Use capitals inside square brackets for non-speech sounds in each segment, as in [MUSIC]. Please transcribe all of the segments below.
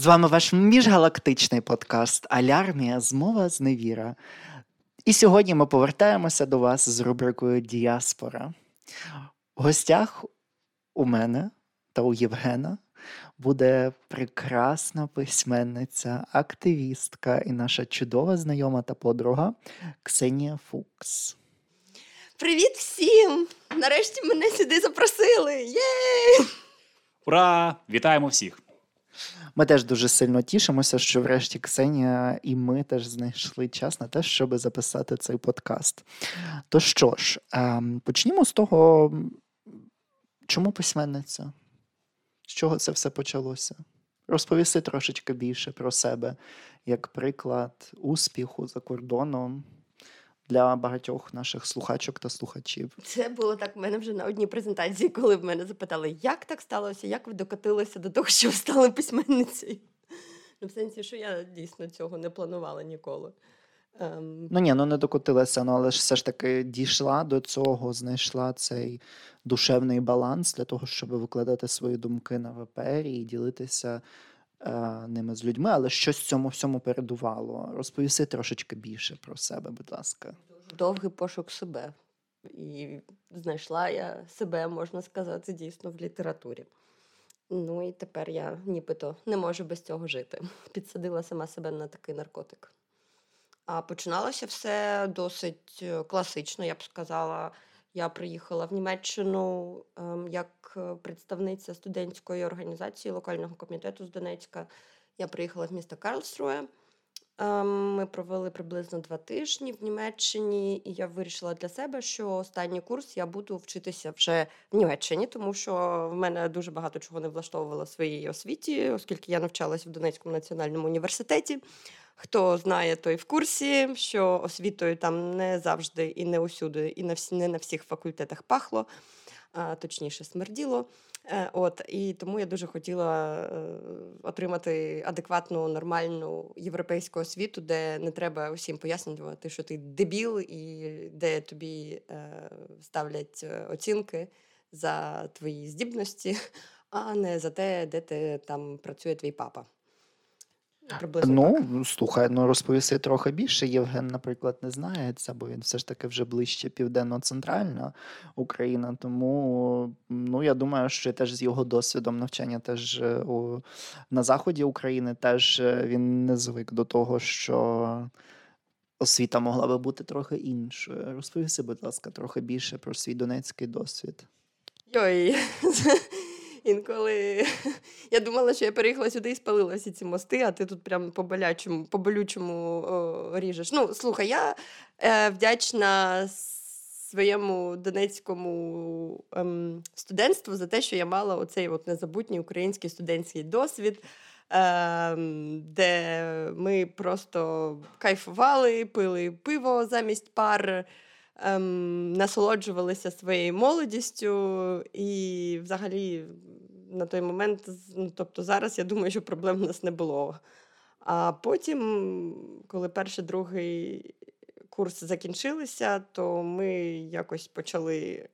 З вами ваш міжгалактичний подкаст Алярмія Змова з невіра. І сьогодні ми повертаємося до вас з рубрикою Діаспора. В гостях у мене та у Євгена буде прекрасна письменниця, активістка і наша чудова знайома та подруга Ксенія Фукс. Привіт всім! Нарешті мене сюди запросили. Є! Ура! Вітаємо всіх! Ми теж дуже сильно тішимося, що врешті Ксенія і ми теж знайшли час на те, щоб записати цей подкаст. То що ж, ем, почнімо з того, чому письменниця? З чого це все почалося? Розповісти трошечки більше про себе як приклад успіху за кордоном для багатьох наших слухачок та слухачів. Це було так в мене вже на одній презентації, коли в мене запитали, як так сталося, як ви докотилися до того, що ви стали письменницею. Ну, в сенсі, що я дійсно цього не планувала ніколи. Um... Ну ні, ну не докотилася, ну але ж все ж таки дійшла до цього, знайшла цей душевний баланс для того, щоб викладати свої думки на ВПР і ділитися ними з людьми, але щось цьому всьому передувало. Розповіси трошечки більше про себе, будь ласка. Довгий пошук себе. І знайшла я себе, можна сказати, дійсно в літературі. Ну і тепер я нібито не можу без цього жити. [LAUGHS] Підсадила сама себе на такий наркотик. А починалося все досить е, класично, я б сказала. Я приїхала в Німеччину ем, як е, представниця студентської організації локального комітету з Донецька. Я приїхала в місто Карлсруе. Ем, ми провели приблизно два тижні в Німеччині, і я вирішила для себе, що останній курс я буду вчитися вже в Німеччині, тому що в мене дуже багато чого не влаштовувало в своїй освіті, оскільки я навчалася в Донецькому національному університеті. Хто знає, той в курсі, що освітою там не завжди і не усюди, і на всі, не на всіх факультетах пахло, точніше смерділо. Е, от і тому я дуже хотіла е, отримати адекватну, нормальну європейську освіту, де не треба усім пояснювати, що ти дебіл, і де тобі е, ставлять оцінки за твої здібності, [LAUGHS] а не за те, де ти там працює твій папа. Приблизно ну, так. слухай, ну розповісти трохи більше. Євген, наприклад, не знає це, бо він все ж таки вже ближче південно-центральна Україна. Тому ну я думаю, що теж з його досвідом навчання теж е, у, на заході України теж е, він не звик до того, що освіта могла би бути трохи іншою. Розповісти, будь ласка, трохи більше про свій донецький досвід. Йой, [LAUGHS] Інколи [LAUGHS] я думала, що я переїхала сюди і спалила всі ці мости, а ти тут прям по болячому, по болючому о, ріжеш. Ну, слухай, я е, вдячна своєму донецькому ем, студентству за те, що я мала оцей от незабутній український студентський досвід. Ем, де ми просто кайфували, пили пиво замість пар, ем, насолоджувалися своєю молодістю, і взагалі на той момент, ну, тобто зараз я думаю, що проблем в нас не було. А потім, коли перший другий курс закінчилися, то ми якось почали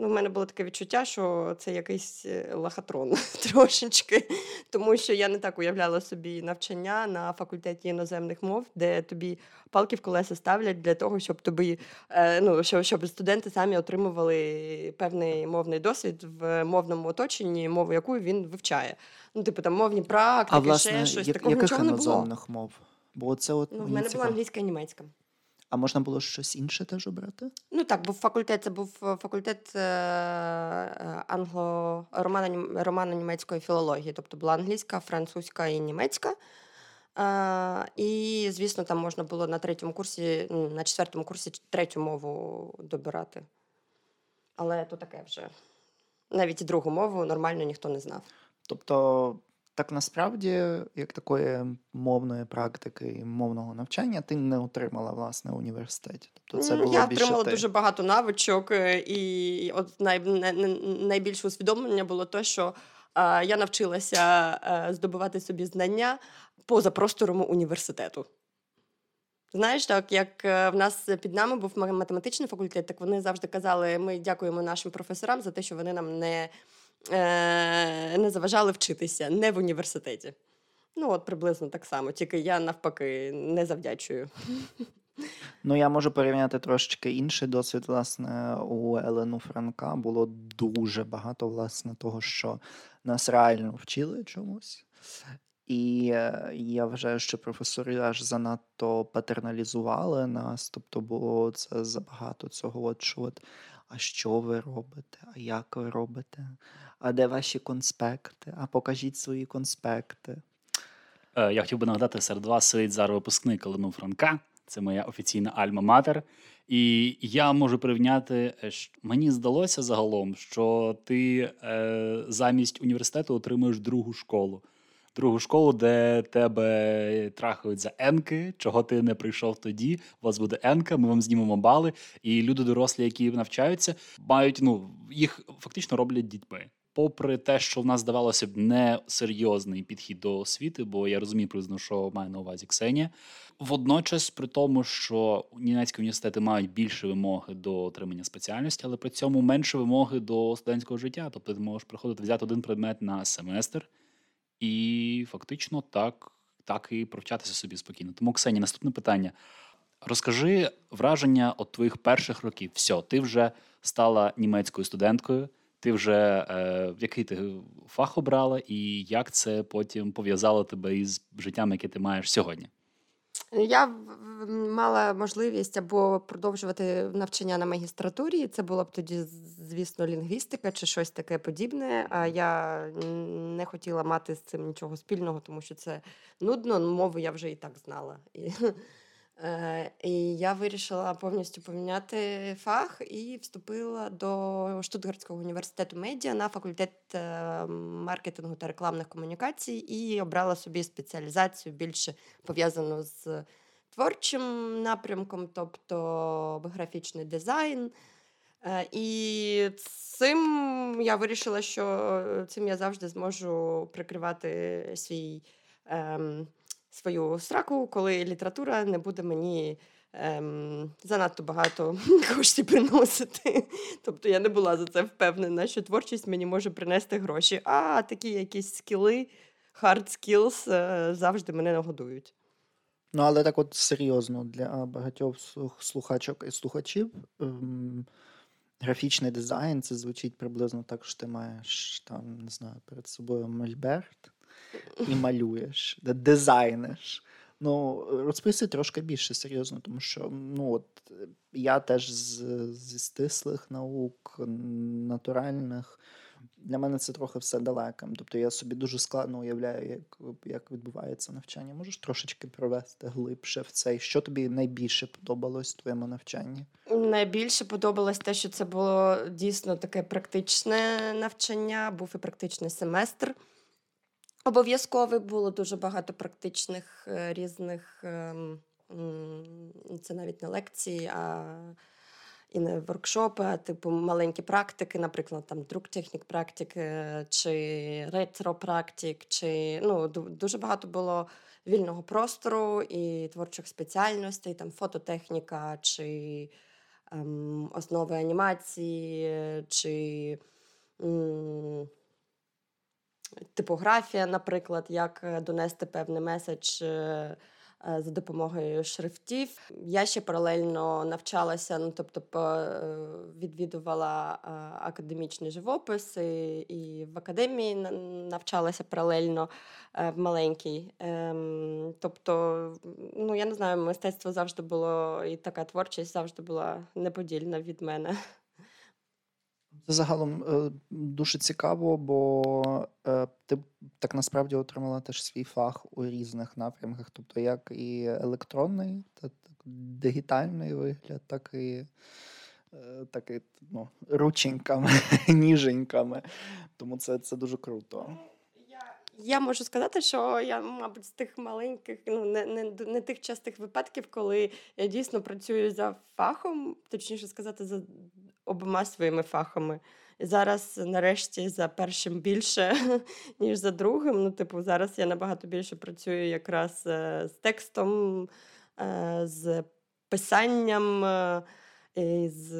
Ну, в мене було таке відчуття, що це якийсь е, лохотрон [LAUGHS] трошечки, тому що я не так уявляла собі навчання на факультеті іноземних мов, де тобі палки в колеса ставлять для того, щоб тобі е, ну щоб, щоб студенти самі отримували певний мовний досвід в мовному оточенні, мову яку він вивчає. Ну, типу там мовні практики, а, власне, ще щось як, такого яких нічого не було. мов. Бо це от ну, в мене була англійська і німецька. А можна було щось інше теж обрати? Ну так, був факультет, це був е, факультет е, е, англо романо німецької філології, тобто була англійська, французька і німецька. І, звісно, там можна було на третьому курсі, на четвертому курсі третю мову добирати. Але то таке вже. Навіть і другу мову нормально ніхто не знав. Тобто так насправді, як такої мовної практики і мовного навчання, ти не отримала власне в університеті. Тобто це було Я більше отримала ти. дуже багато навичок, е, і от най, най, найбільше усвідомлення було те, що а, я навчилася е, здобувати собі знання поза простором університету. Знаєш, так як е, в нас під нами був математичний факультет, так вони завжди казали: ми дякуємо нашим професорам за те, що вони нам не. Е, не заважали вчитися не в університеті. Ну, от приблизно так само, тільки я навпаки не завдячую. Ну, я можу порівняти трошечки інший досвід. Власне, у Елену Франка було дуже багато власне того, що нас реально вчили чомусь. І е, я вважаю, що професори аж занадто патерналізували нас, тобто було це забагато цього, от що от, а що ви робите, а як ви робите, а де ваші конспекти, а покажіть свої конспекти. Е, Я хотів би нагадати, серед вас сидить зараз випускник Елену Франка. Це моя офіційна альма-матер. І я можу порівняти, е, мені здалося загалом, що ти е, замість університету отримуєш другу школу. Другу школу, де тебе трахають за енки, чого ти не прийшов тоді. У вас буде енка, ми вам знімемо бали. І люди дорослі, які навчаються, мають ну їх фактично роблять дітьми. Попри те, що в нас здавалося б несерйозний підхід до освіти, бо я розумію приблизно, що має на увазі Ксенія. Водночас, при тому, що німецькі університети мають більше вимоги до отримання спеціальності, але при цьому менше вимоги до студентського життя. Тобто ти можеш приходити взяти один предмет на семестр і фактично так, так і провчатися собі спокійно. Тому, Ксені, наступне питання. Розкажи враження от твоїх перших років. Все, ти вже стала німецькою студенткою. Ти вже е, який ти фах обрала, і як це потім пов'язало тебе із життям, яке ти маєш сьогодні? Я мала можливість або продовжувати навчання на магістратурі. Це була б тоді, звісно, лінгвістика чи щось таке подібне. А я не хотіла мати з цим нічого спільного, тому що це нудно. Мову я вже і так знала. [LAUGHS] Е, і я вирішила повністю поміняти фах і вступила до Штутгартського університету медіа на факультет е, маркетингу та рекламних комунікацій і обрала собі спеціалізацію більше пов'язану з творчим напрямком, тобто графічний дизайн. Е, і цим я вирішила, що цим я завжди зможу прикривати свій. Ем, свою сраку, коли література не буде мені ем, занадто багато [LAUGHS] коштів приносити. Тобто я не була за це впевнена, що творчість мені може принести гроші, а такі якісь скіли, hard skills е, завжди мене нагодують. Ну, але так от серйозно для багатьох слухачок і слухачів. Ем... Графічний дизайн це звучить приблизно так, що ти маєш там, не знаю, перед собою мольберт, і [LAUGHS] малюєш, дизайниш. Ну, розписуй трошки більше серйозно, тому що ну, от, я теж з, зі стислих наук, натуральних. Для мене це трохи все далеким. Тобто я собі дуже складно уявляю, як як відбувається навчання. Можеш трошечки провести глибше в цей. Що тобі найбільше подобалось в твоєму навчанні? Найбільше подобалось те, що це було дійсно таке практичне навчання, був і практичний семестр. Обов'язково було дуже багато практичних е, різних, ем, це навіть не лекції, а і не воркшопи, типу маленькі практики, наприклад, там друктехнік практики, чи ретро-практик, чи ну, дуже багато було вільного простору і творчих спеціальностей, там фототехніка, чи ем, основи анімації, чи. М- типографія, наприклад, як е, донести певний меседж. Е, е, за допомогою шрифтів. Я ще паралельно навчалася, ну тобто відвідувала академічний живопис і в академії навчалася паралельно в маленькій. Ем, тобто, ну я не знаю, мистецтво завжди було, і така творчість завжди була неподільна від мене. Це загалом е, дуже цікаво, бо е, ти так насправді отримала теж свій фах у різних напрямках, тобто як і електронний, та так, дигітальний вигляд, так і е, так і ну, рученьками, [LAUGHS] ніженьками. Тому це, це дуже круто. Я можу сказати, що я, мабуть, з тих маленьких, ну не не, не тих частих випадків, коли я дійсно працюю за фахом, точніше сказати, за обома своїми фахами. Зараз, нарешті, за першим більше, [LAUGHS] ніж за другим. Ну, типу, зараз я набагато більше працюю якраз е, з текстом, е, з писанням. Е, з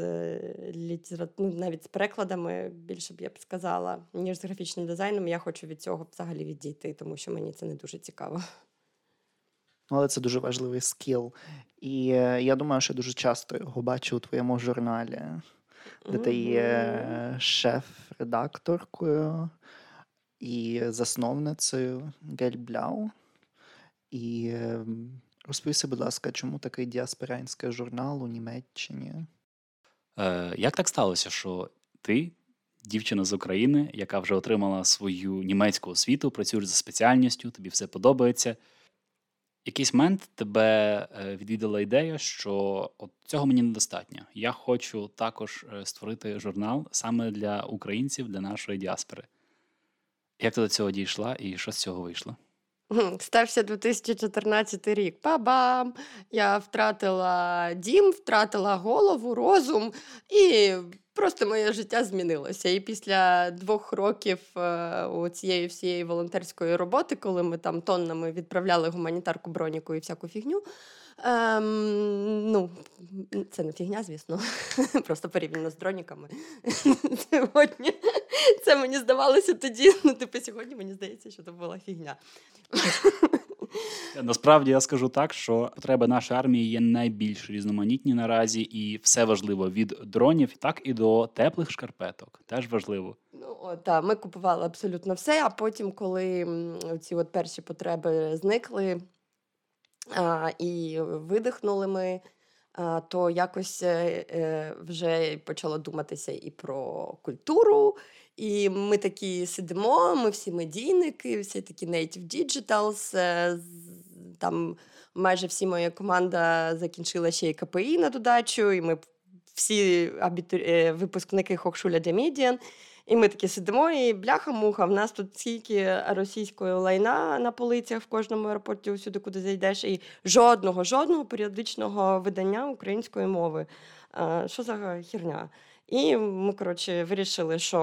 літера... ну, навіть з перекладами, більше б я б сказала, ніж з графічним дизайном. Я хочу від цього взагалі відійти, тому що мені це не дуже цікаво. Ну, але це дуже важливий скіл. І я думаю, що дуже часто його бачу у твоєму журналі, де ти є шеф-редакторкою і засновницею Гельбляу. І ем, розповіси, будь ласка, чому такий діаспорянський журнал у Німеччині? Е, Як так сталося, що ти, дівчина з України, яка вже отримала свою німецьку освіту, працюєш за спеціальністю, тобі все подобається? Якийсь момент тебе е, відвідала ідея, що от цього мені недостатньо. Я хочу також е, створити журнал саме для українців, для нашої діаспори. Як ти до цього дійшла і що з цього вийшло? Стався 2014 рік. Па-бам! Я втратила дім, втратила голову, розум і Просто моє життя змінилося. І після двох років е, у цієї всієї волонтерської роботи, коли ми там тоннами відправляли гуманітарку броніку і всяку фігню. Ем, ну, Це не фігня, звісно, [LAUGHS] просто порівняно з дроніками. [LAUGHS] Сьогодні це мені здавалося тоді. Ну, типу, сьогодні мені здається, що це була фігня. [LAUGHS] Насправді я скажу так, що потреби нашої армії є найбільш різноманітні наразі, і все важливо від дронів, так і до теплих шкарпеток. Теж важливо. Ну так, ми купували абсолютно все. А потім, коли ці от перші потреби зникли а, і видихнули ми. То якось е, е, вже почало думатися і про культуру, і ми такі сидимо, ми всі медійники, всі такі native digitals. Е, там майже всі моя команда закінчила ще й КПІ на додачу, і ми всі абітурі... Е, випускники Хокшуля для Медіан. І ми такі сидимо, і бляха-муха. В нас тут стільки російської лайна на полицях в кожному аеропорті, усюди, куди зайдеш, і жодного, жодного періодичного видання української мови. Що за херня? І ми, коротше, вирішили, що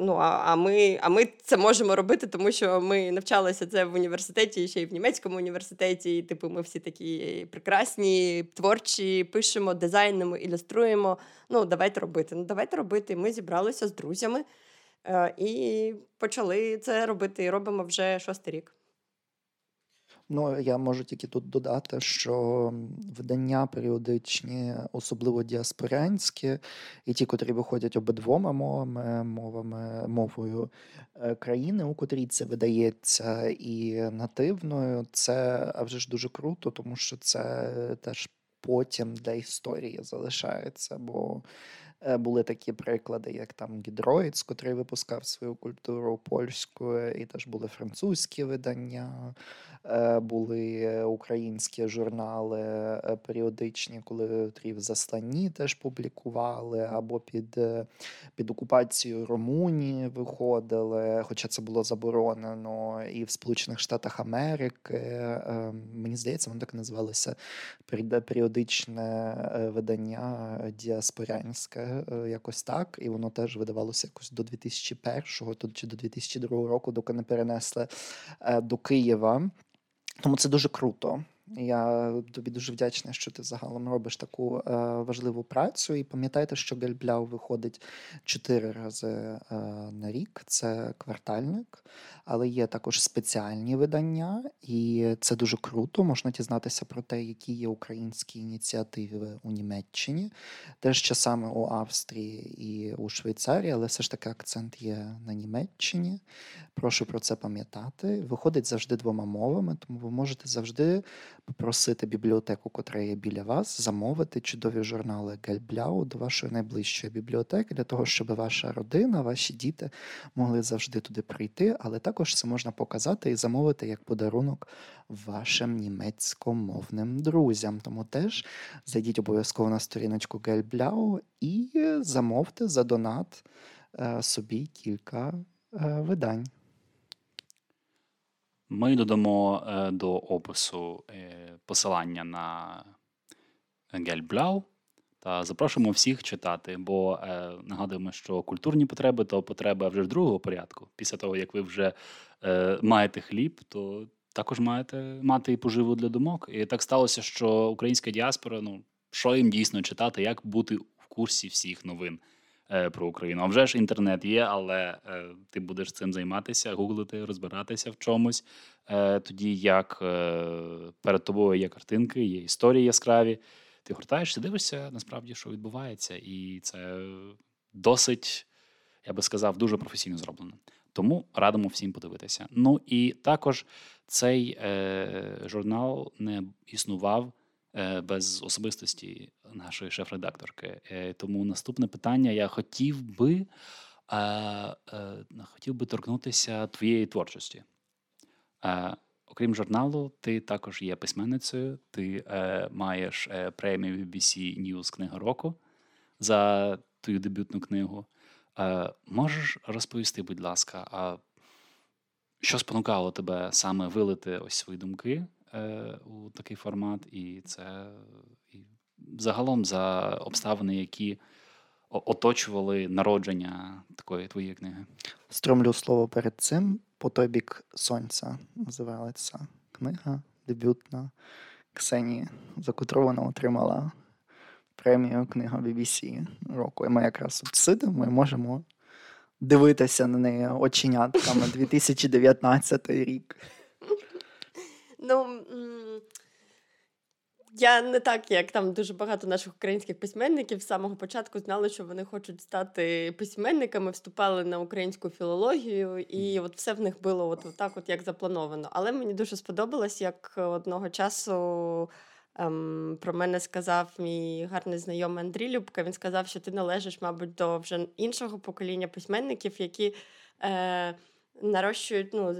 ну а а, ми а ми це можемо робити, тому що ми навчалися це в університеті, ще й в німецькому університеті. І типу, ми всі такі прекрасні, творчі, пишемо, дизайнимо, ілюструємо. Ну, давайте робити. Ну, давайте робити. Ми зібралися з друзями е, і почали це робити. І робимо вже шостий рік. Ну, я можу тільки тут додати, що видання періодичні, особливо діаспорянські, і ті, котрі виходять обидвома мовами, мовами мовою е, країни, у котрій це видається, і нативною, це вже ж дуже круто, тому що це теж потім для історії залишається. бо Е, були такі приклади, як там Гідроїц, котрий випускав свою культуру польською, і теж були французькі видання, е, були українські журнали е, періодичні, коли в засланні теж публікували, або під під окупацією Румунії виходили, хоча це було заборонено, і в Сполучених Штатах Америки. Мені здається, воно так називалося періодичне видання діаспорянське. Е, якось так, і воно теж видавалося якось до 2001-го чи до 2002 року, доки не перенесли е, до Києва. Тому це дуже круто. Я тобі дуже вдячний, що ти загалом робиш таку е, важливу працю. І пам'ятайте, що Гельбляу виходить чотири рази е, на рік. Це квартальник, але є також спеціальні видання, і це дуже круто. Можна дізнатися про те, які є українські ініціативи у Німеччині, теж часами у Австрії і у Швейцарії, але все ж таки акцент є на Німеччині. Прошу про це пам'ятати. Виходить завжди двома мовами, тому ви можете завжди попросити бібліотеку, котра є біля вас, замовити чудові журнали Гельбляу до вашої найближчої бібліотеки, для того, щоб ваша родина, ваші діти могли завжди туди прийти, але також це можна показати і замовити як подарунок вашим німецькомовним друзям. Тому теж зайдіть обов'язково на сторіночку Гельбляу і замовте за донат е, собі кілька е, видань. Ми додамо е, до опису посилання на Гельбляу та запрошуємо всіх читати, бо е, нагадуємо, що культурні потреби то потреби вже ж другого порядку. Після того, як ви вже маєте хліб, то також маєте мати і поживу для думок. І так сталося, що українська діаспора, ну що їм дійсно читати, як бути в курсі всіх новин е, про Україну. А вже ж інтернет є, але е, ти будеш цим займатися, гуглити, розбиратися в чомусь. Е, тоді як е, перед тобою є картинки, є історії яскраві. Ти гортаєшся, дивишся насправді, що відбувається, і це досить, я би сказав, дуже професійно зроблено. Тому радимо всім подивитися. Ну і також цей е, журнал не існував е, без особистості нашої шеф-редакторки. Е, тому наступне питання я хотів би е, е, хотів би торкнутися твоєї творчості. Е, Окрім журналу, ти також є письменницею. Ти е, маєш е, премію BBC News Книга року за твою дебютну книгу. Е, Можеш розповісти, будь ласка, а що спонукало тебе саме вилити ось свої думки е, у такий формат, і це і загалом за обставини, які оточували народження такої твоєї книги? Стромлю слово перед цим. По той бік сонця називалася книга дебютна Ксенії, за котру вона отримала премію книга BBC року. І ми якраз сидимо і можемо дивитися на неї оченятками 2019 рік. Ну, я не так, як там дуже багато наших українських письменників з самого початку знали, що вони хочуть стати письменниками, вступали на українську філологію, і от все в них було от, от так, от як заплановано. Але мені дуже сподобалось, як одного часу. Ем, Про мене сказав мій гарний знайомий Андрій Любка. Він сказав, що ти належиш, мабуть, до вже іншого покоління письменників, які е, нарощують, ну,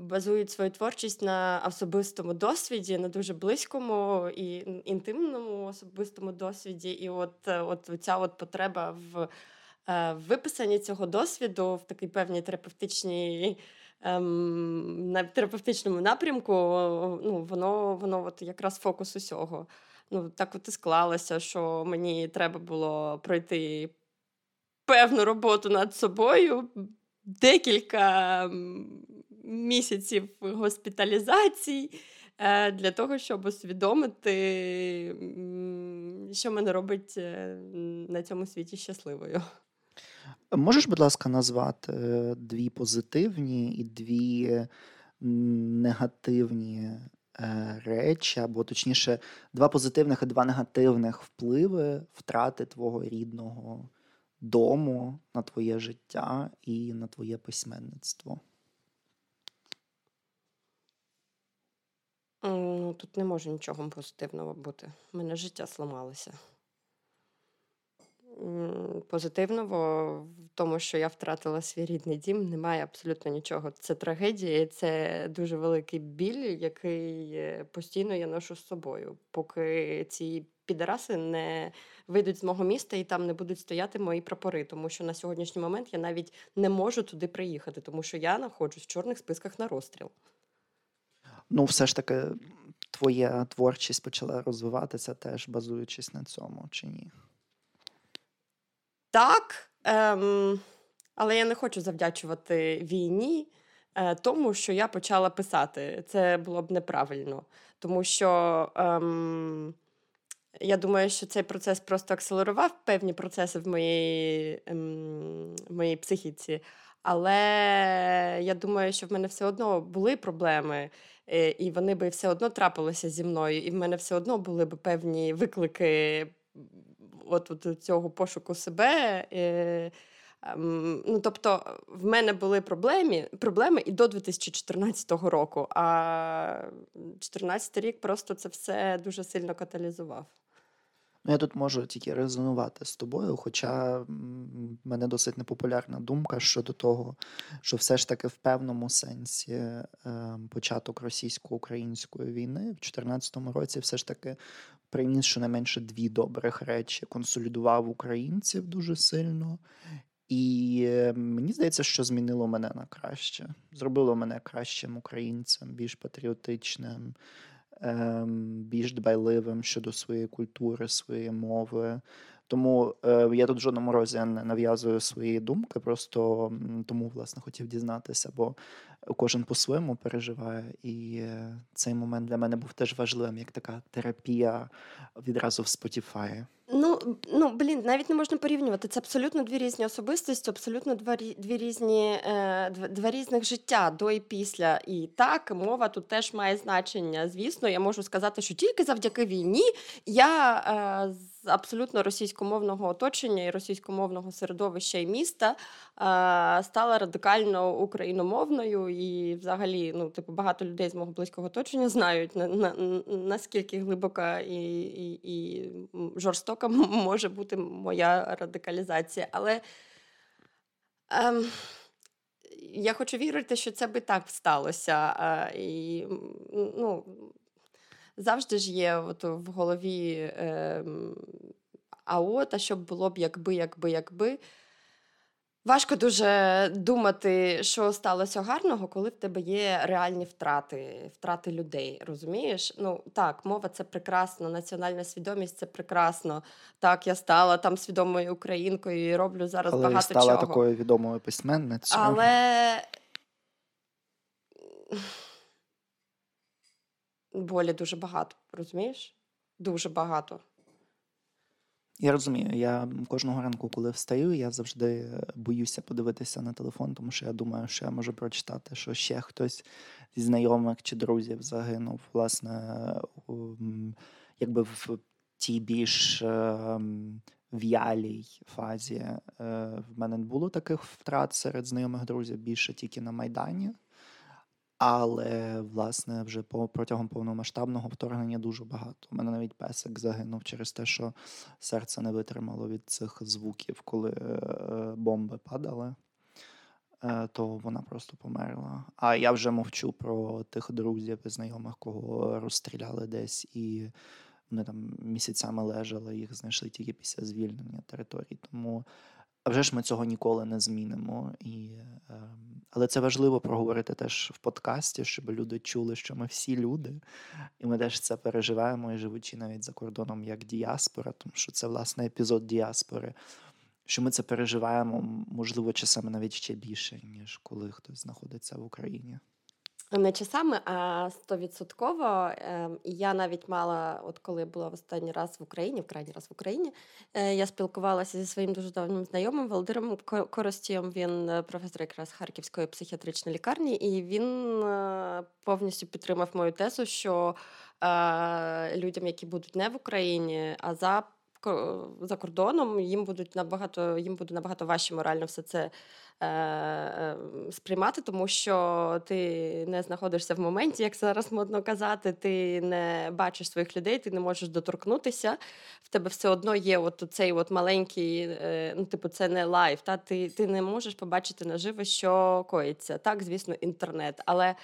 базують свою творчість на особистому досвіді, на дуже близькому і інтимному особистому досвіді. І от е, от ця от потреба в е, виписанні цього досвіду в такій певній терапевтичній. Ем, на терапевтичному напрямку ну, воно воно от якраз фокус усього. Ну, Так от і склалося, що мені треба було пройти певну роботу над собою, декілька місяців госпіталізацій е, для того, щоб усвідомити, що мене робить е, на цьому світі щасливою. Можеш, будь ласка, назвати е, дві позитивні і дві негативні речі, або точніше, два позитивних і два негативних впливи втрати твого рідного дому на твоє життя і на твоє письменництво? Ну, Тут не може нічого позитивного бути. У мене життя сламалося. Позитивного в тому, що я втратила свій рідний дім, немає абсолютно нічого. Це трагедія, це дуже великий біль, який е, постійно я ношу з собою, поки ці підараси не вийдуть з мого міста і там не будуть стояти мої прапори. Тому що на сьогоднішній момент я навіть не можу туди приїхати, тому що я знаходжусь в чорних списках на розстріл. Ну, все ж таки, твоя творчість почала розвиватися теж базуючись на цьому, чи ні? Так. Ем, але я не хочу завдячувати війні. Е, тому що я почала писати. Це було б неправильно. Тому що ем, я думаю, що цей процес просто акселерував певні процеси в моїй ем, в моїй психіці. Але я думаю, що в мене все одно були проблеми, е, і вони би все одно трапилися зі мною, і в мене все одно були б певні виклики от, от цього пошуку себе. Е, ем, ну, Тобто, в мене були проблеми проблеми і до 2014 року, а 2014 рік просто це все дуже сильно каталізував. Ну, я тут можу тільки резонувати з тобою, хоча в мене досить непопулярна думка щодо того, що все ж таки в певному сенсі е, початок російсько-української війни в 2014 році все ж таки приніс щонайменше дві добрих речі: консолідував українців дуже сильно. І е, мені здається, що змінило мене на краще. Зробило мене кращим українцем, більш патріотичним, Ем, більш дбайливим щодо своєї культури, своєї мови. Тому е, я тут в жодному разі не нав'язую свої думки, просто тому власне хотів дізнатися, бо кожен по-своєму переживає, і е, цей момент для мене був теж важливим, як така терапія відразу в Spotify. Ну, ну блін, навіть не можна порівнювати. Це абсолютно дві різні особистості, абсолютно два, дві різні е, два, різних життя до і після. І так, мова тут теж має значення. Звісно, я можу сказати, що тільки завдяки війні я е, з абсолютно російськомовного оточення і російськомовного середовища і міста стала радикально україномовною, і взагалі, ну, типу, багато людей з мого близького оточення знають на, на, наскільки глибока і, і, і жорстока [LAUGHS] може бути моя радикалізація. Але ем, я хочу вірити, що це би так сталося. Е, і, ну, Завжди ж є от в голові е, а от, а що було б, якби, якби, якби. Важко дуже думати, що сталося гарного, коли в тебе є реальні втрати, втрати людей. Розумієш? Ну так, мова це прекрасно, національна свідомість це прекрасно. Так, я стала там свідомою українкою і роблю зараз Але багато стала чого. такою відомою письменницею. Але болі дуже багато, розумієш? Дуже багато. Я розумію, я кожного ранку, коли встаю, я завжди боюся подивитися на телефон, тому що я думаю, що я можу прочитати, що ще хтось зі знайомих чи друзів загинув. Власне, якби в тій більш ем, в'ялій фазі е, в мене не було таких втрат серед знайомих друзів більше тільки на Майдані. Але, власне, вже протягом повномасштабного вторгнення дуже багато. У мене навіть песик загинув через те, що серце не витримало від цих звуків, коли е, бомби падали, е, то вона просто померла. А я вже мовчу про тих друзів і знайомих, кого розстріляли десь, і вони там місяцями лежали, їх знайшли тільки після звільнення територій. Тому а вже ж ми цього ніколи не змінимо. І, е, Але це важливо проговорити теж в подкасті, щоб люди чули, що ми всі люди, і ми теж це переживаємо, і живучи навіть за кордоном як діаспора, тому що це власне епізод діаспори. Що ми це переживаємо, можливо, часами навіть ще більше, ніж коли хтось знаходиться в Україні. Не часами, а стовідсотково. Ем, я навіть мала, от коли була в останній раз в Україні, в крайній раз в Україні, е, я спілкувалася зі своїм дуже давнім знайомим Володимиром Коростієм. Він е, професор якраз Харківської психіатричної лікарні, і він е, повністю підтримав мою тезу, що людям, які будуть не в Україні, а за за кордоном їм будуть набагато їм буде набагато важче морально все це е, е, сприймати, тому що ти не знаходишся в моменті, як зараз модно казати. Ти не бачиш своїх людей, ти не можеш доторкнутися. В тебе все одно є от цей от маленький, е, ну типу, це не live. Та ти, ти не можеш побачити наживо, що коїться. Так, звісно, інтернет, але.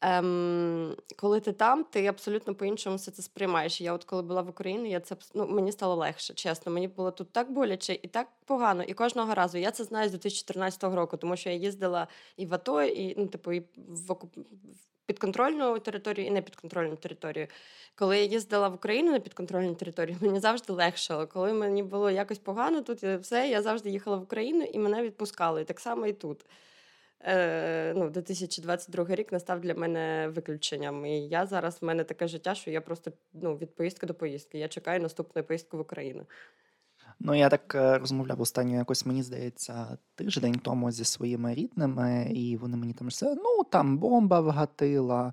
Ем, Коли ти там, ти абсолютно по-іншому все це сприймаєш. Я, от коли була в Україні, я це ну, мені стало легше, чесно. Мені було тут так боляче і так погано. І кожного разу я це знаю з 2014 року, тому що я їздила і в АТО, і ну, типу, і в окуп... підконтрольну територію, і не підконтрольну територію. Коли я їздила в Україну на підконтрольну територію, [LAUGHS] мені завжди легшало. Коли мені було якось погано, тут все, я завжди їхала в Україну і мене відпускали. І так само і тут е, ну, 2022 рік настав для мене виключенням. І я зараз в мене таке життя, що я просто ну, від поїздки до поїздки. Я чекаю наступної поїздки в Україну. Ну, я так е, розмовляв останньо якось, мені здається, тиждень тому зі своїми рідними, і вони мені там все, ну там бомба вгатила,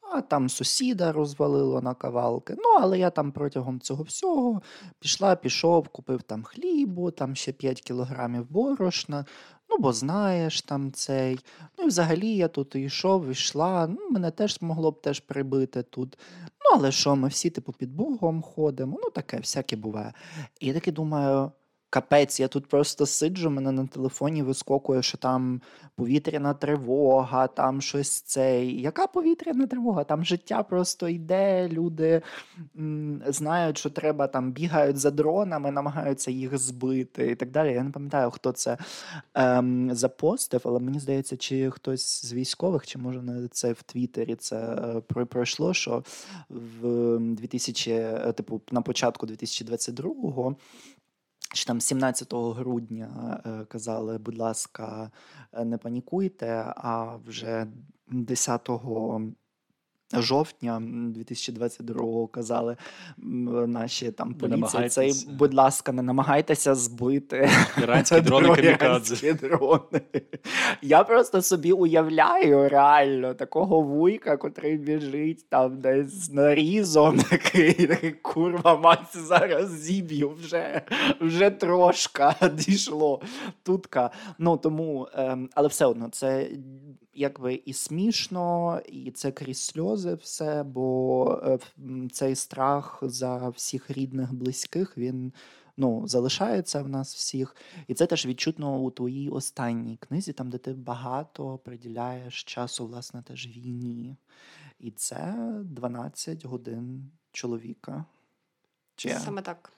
а там сусіда розвалило на кавалки. Ну, але я там протягом цього всього пішла, пішов, купив там хлібу, там ще 5 кілограмів борошна. Ну, бо знаєш там цей. Ну і взагалі я тут йшов, йшла. Ну, мене теж могло б теж прибити тут. Ну, але що, ми всі, типу, під Богом ходимо. Ну, таке, всяке буває. І я таки думаю. Капець, я тут просто сиджу, мене на телефоні вискокує, що там повітряна тривога, там щось цей. Яка повітряна тривога? Там життя просто йде, люди м, знають, що треба там бігають за дронами, намагаються їх збити і так далі. Я не пам'ятаю, хто це ем, запостив, але мені здається, чи хтось з військових, чи може не це в Твіттері це е, пройшло, що в 2000, е, типу, на початку 2022-го чи там 17 грудня е, казали, будь ласка, е, не панікуйте, а вже 10 жовтня 2022-го казали наші там поліції, цей, будь ласка, не намагайтеся збити іранські [LAUGHS] дрони камікадзе. дрони. Я просто собі уявляю реально такого вуйка, котрий біжить там десь з нарізом, [LAUGHS] такий, такий курва, мать зараз зіб'ю вже вже трошка [LAUGHS] дійшло. Тутка. Ну тому, ем, але все одно це якби і смішно, і це крізь сльози все, бо е, цей страх за всіх рідних, близьких він ну, залишається в нас всіх. І це теж відчутно у твоїй останній книзі, там, де ти багато приділяєш часу, власне, теж війні. І це 12 годин чоловіка. Чи... Саме так.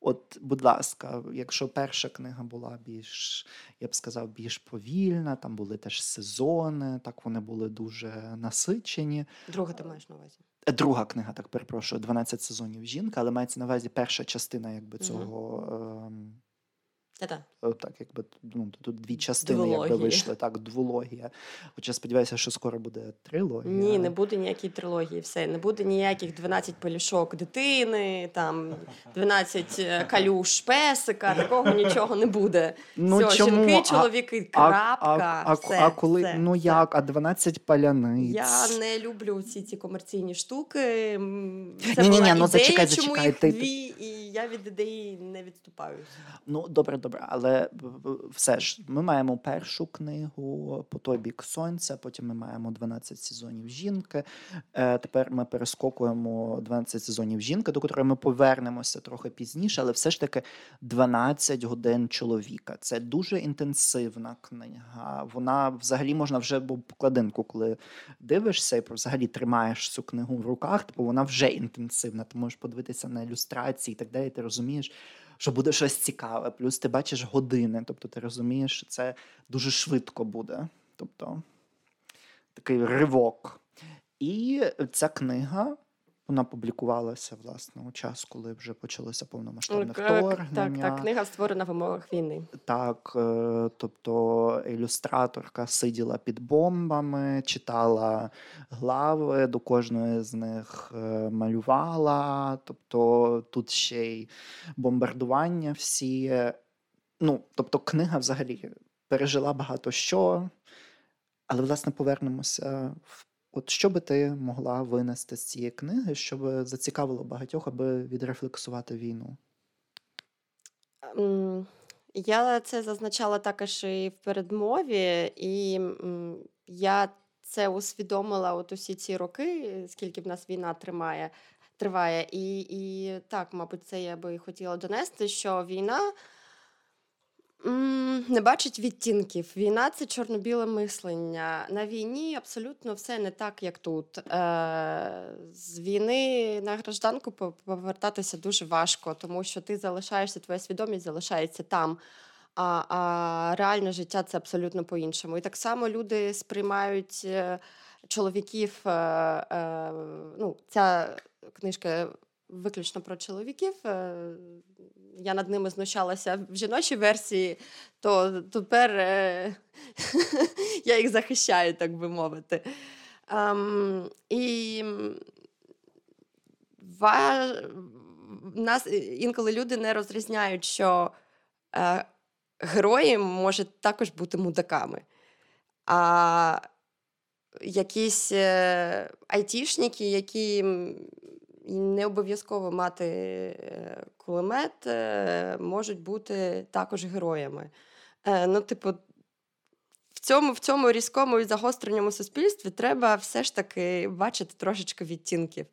От, будь ласка, якщо перша книга була більш, я б сказав, більш повільна, там були теж сезони, так вони були дуже насичені. Друга ти маєш на увазі? Е, друга книга, так перепрошую, 12 сезонів жінка, але мається на увазі перша частина якби цього. Угу. Та-та. Е, так, якби ну, тут дві частини якби вийшли, так, двологія. Хоча сподіваюся, що скоро буде трилогія. Ні, не буде ніякої трилогії, все. Не буде ніяких 12 полішок дитини, там 12 е, калюш песика, такого нічого не буде. Ну, все, чому? Жінки, чоловіки, крапка. А, а, все, а коли все, ну як, а 12 паляниць? Я не люблю всі ці комерційні штуки. Це ні, була ні, ні, ну, зачекай, чому їх Ти... дві, і я від ідеї не відступаюся. Ну, добре, добре, але все ж ми маємо першу книгу по той бік сонця. Потім ми маємо 12 сезонів жінки. Е, Тепер ми перескокуємо 12 сезонів жінки, до котрої ми повернемося трохи пізніше, але все ж таки 12 годин чоловіка. Це дуже інтенсивна книга. Вона взагалі можна вже бо покладинку, коли дивишся і взагалі тримаєш цю книгу в руках, типу вона вже інтенсивна. Ти можеш подивитися на ілюстрації і так далі. Ти розумієш що буде щось цікаве. Плюс ти бачиш години, тобто ти розумієш, що це дуже швидко буде. Тобто такий ривок. І ця книга вона публікувалася власне у час, коли вже почалося повномасштабне вторгнення. Так, так, книга створена в умовах війни. Так, е, тобто ілюстраторка сиділа під бомбами, читала глави, до кожної з них е, малювала. Тобто тут ще й бомбардування всі. Ну, тобто, книга взагалі пережила багато що, але власне повернемося в От що би ти могла винести з цієї книги, щоб зацікавило багатьох, аби відрефлексувати війну? Ем, я це зазначала також і в передмові, і я це усвідомила от усі ці роки, скільки в нас війна тримає, триває. І, і так, мабуть, це я би хотіла донести, що війна. Не бачить відтінків. Війна це чорно-біле мислення. На війні абсолютно все не так, як тут. Е, з війни на гражданку повертатися дуже важко, тому що ти залишаєшся, твоя свідомість залишається там. А а реальне життя це абсолютно по-іншому. І так само люди сприймають е, чоловіків. Е, ну, Ця книжка виключно про чоловіків я над ними знущалася в жіночій версії, то тепер е, [LAUGHS] я їх захищаю, так би мовити. Um, і ва... нас інколи люди не розрізняють, що е, герої можуть також бути мудаками. А якісь е, айтішники, які не обов'язково мати е, кулемет, е, можуть бути також героями. Е, ну, типу, в цьому в цьому різкому і загостреному суспільстві треба все ж таки бачити трошечки відтінків.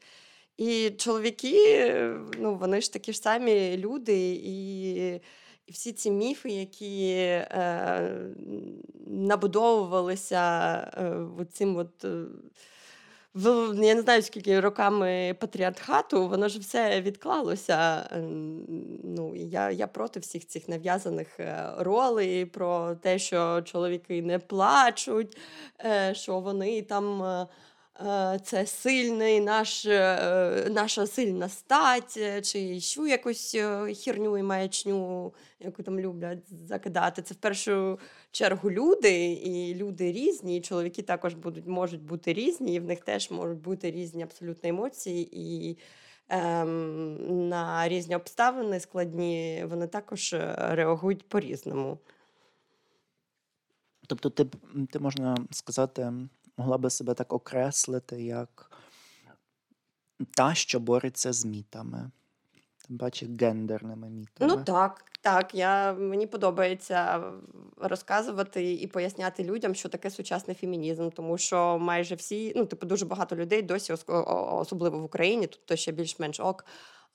І чоловіки, ну, вони ж такі ж самі люди, і і всі ці міфи, які е, набудовувалися е, цим от. Е, я не знаю, скільки роками патріархату, воно ж все відклалося. Ну, Я я проти всіх цих нав'язаних е, ролей, про те, що чоловіки не плачуть, е, що вони там. Е, це сильний наш, е, наша сильна стать, е, чи ще якусь херню і маячню, яку там люблять закидати. Це в першу чергу люди, і люди різні, і чоловіки також будуть, можуть бути різні, і в них теж можуть бути різні абсолютно емоції. І ем, на різні обставини складні, вони також реагують по-різному. Тобто, ти, ти можна сказати, могла би себе так окреслити, як та, що бореться з мітами. Тим паче гендерними мітами. Ну так, так. Я, мені подобається розказувати і поясняти людям, що таке сучасний фемінізм, тому що майже всі, ну, типу, дуже багато людей досі, особливо в Україні, тут то ще більш-менш ок.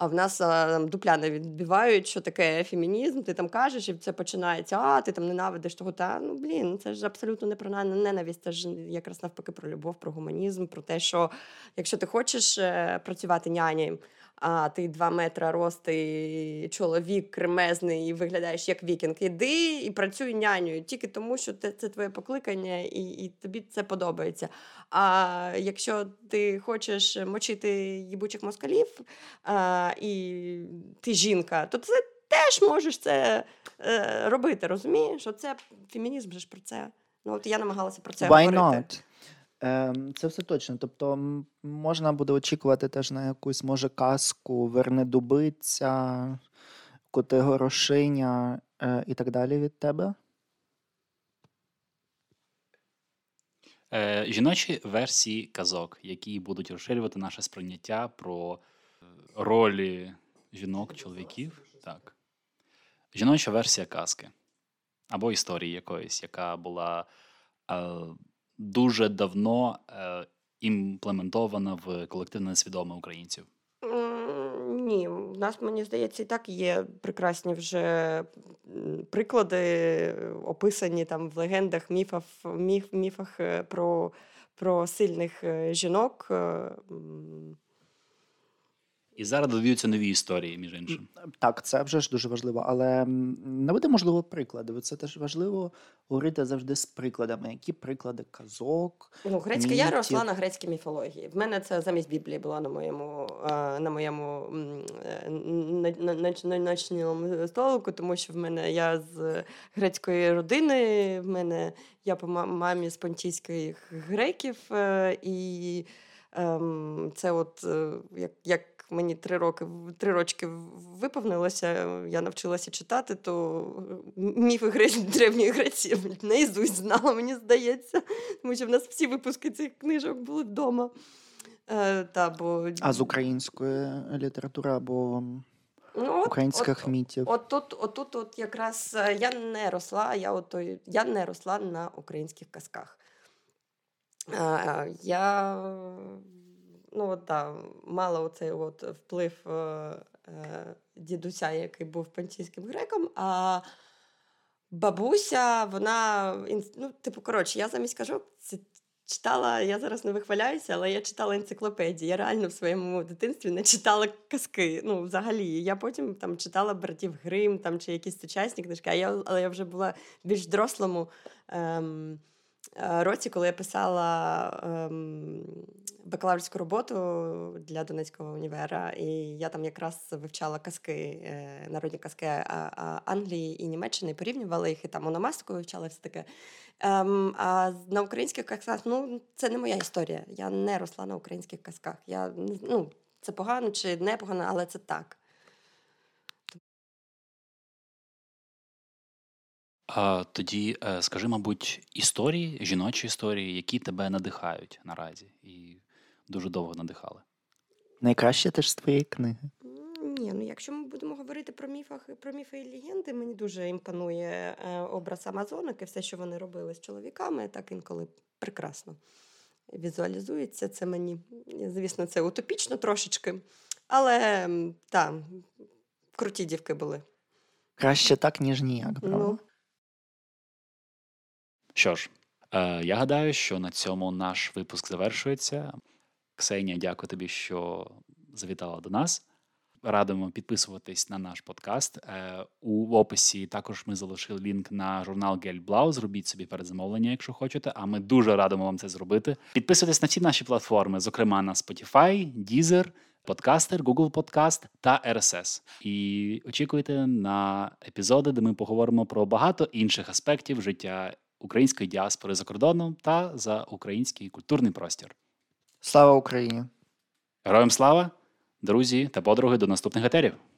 А в нас там, дупля не відбивають, що таке фемінізм, ти там кажеш, і це починається, а ти там ненавидиш того. Та ну блін, це ж абсолютно не про на- ненависть, це ж якраз навпаки про любов, про гуманізм, про те, що якщо ти хочеш е, працювати нянею, а ти два метри ростий чоловік кремезний і виглядаєш як вікінг. Іди і працюй нянею тільки тому, що це, це твоє покликання, і, і тобі це подобається. А якщо ти хочеш мочити їбучих москалів, а, і ти жінка, то це теж можеш це е, робити. Розумієш? Що це фемінізм же ж про це. Ну от я намагалася про це Why говорити. not? Ем, Це все точно. Тобто можна буде очікувати теж на якусь, може, казку Вернедубиця, Коти Горошиня е, і так далі від тебе. Е, жіночі версії казок, які будуть розширювати наше сприйняття про е, ролі жінок, чоловіків. Так. Жіноча версія казки або історії якоїсь, яка була дуже давно е, імплементована в колективне свідоме українців. Ні, в нас, мені здається, і так є прекрасні вже приклади, описані там в легендах, міфах, міф, міфах е, про, про сильних е, жінок. І зараз додаються нові історії, між іншим. Так, це вже ж дуже важливо, але буде можливо приклади. бо Це теж важливо говорити завжди з прикладами. Які приклади казок? Ну, грецька я росла на грецькій міфології. В мене це замість Біблії була на моєму, е, на моєму е, ночному столику, тому що в мене я з грецької родини, в мене я по мамі з понтійських греків, е, і ем, це от як, як мені три роки три рочки виповнилося, я навчилася читати, то міфи Грець, [LAUGHS] древньої Греції наїзусть знала, мені здається. Тому що в нас всі випуски цих книжок були вдома. Е, та, бо... А з української літератури або ну, от, українських от, мітів? От тут, от тут от якраз е, я не росла, я, от, я не росла на українських казках. Е, Я ну, от, да, мала оцей от вплив е, е, дідуся, який був пантійським греком, а бабуся, вона, ну, типу, коротше, я замість кажу, читала, я зараз не вихваляюся, але я читала енциклопедії. Я реально в своєму дитинстві не читала казки. Ну, взагалі. Я потім там читала братів Грим там, чи якісь сучасні книжки, а я, але я вже була більш дорослому. Ем, Році, коли я писала ем, бакалаврську роботу для Донецького універа, і я там якраз вивчала казки, е, народні казки а, Англії і Німеччини, порівнювала їх і там ономастику вивчала все таке. Ем, а на українських казках, ну, це не моя історія. Я не росла на українських казках. Я, ну, це погано чи не погано, але це так. А тоді е, скажи, мабуть, історії, жіночі історії, які тебе надихають наразі і дуже довго надихали. Найкраще теж з твоєї книги. Ні, ну якщо ми будемо говорити про міфах, про міфи і легенди, мені дуже імпонує е, образ Амазонок і все, що вони робили з чоловіками, так інколи прекрасно візуалізується. Це мені, звісно, це утопічно трошечки, але м, та, круті дівки були. Краще так, ніж ніяк, правда? Ну, Що ж, е, я гадаю, що на цьому наш випуск завершується. Ксенія, дякую тобі, що завітала до нас. радимо підписуватись на наш подкаст. Е, У описі також ми залишили лінк на журнал Гельблау. Зробіть собі передзамовлення, якщо хочете. А ми дуже радимо вам це зробити. Підписуйтесь на всі наші платформи, зокрема на Spotify, Deezer, Подкастер, Google Podcast та RSS. І очікуйте на епізоди, де ми поговоримо про багато інших аспектів життя української діаспори за кордоном та за український культурний простір. Слава Україні! Героям слава, друзі та подруги до наступних етерів!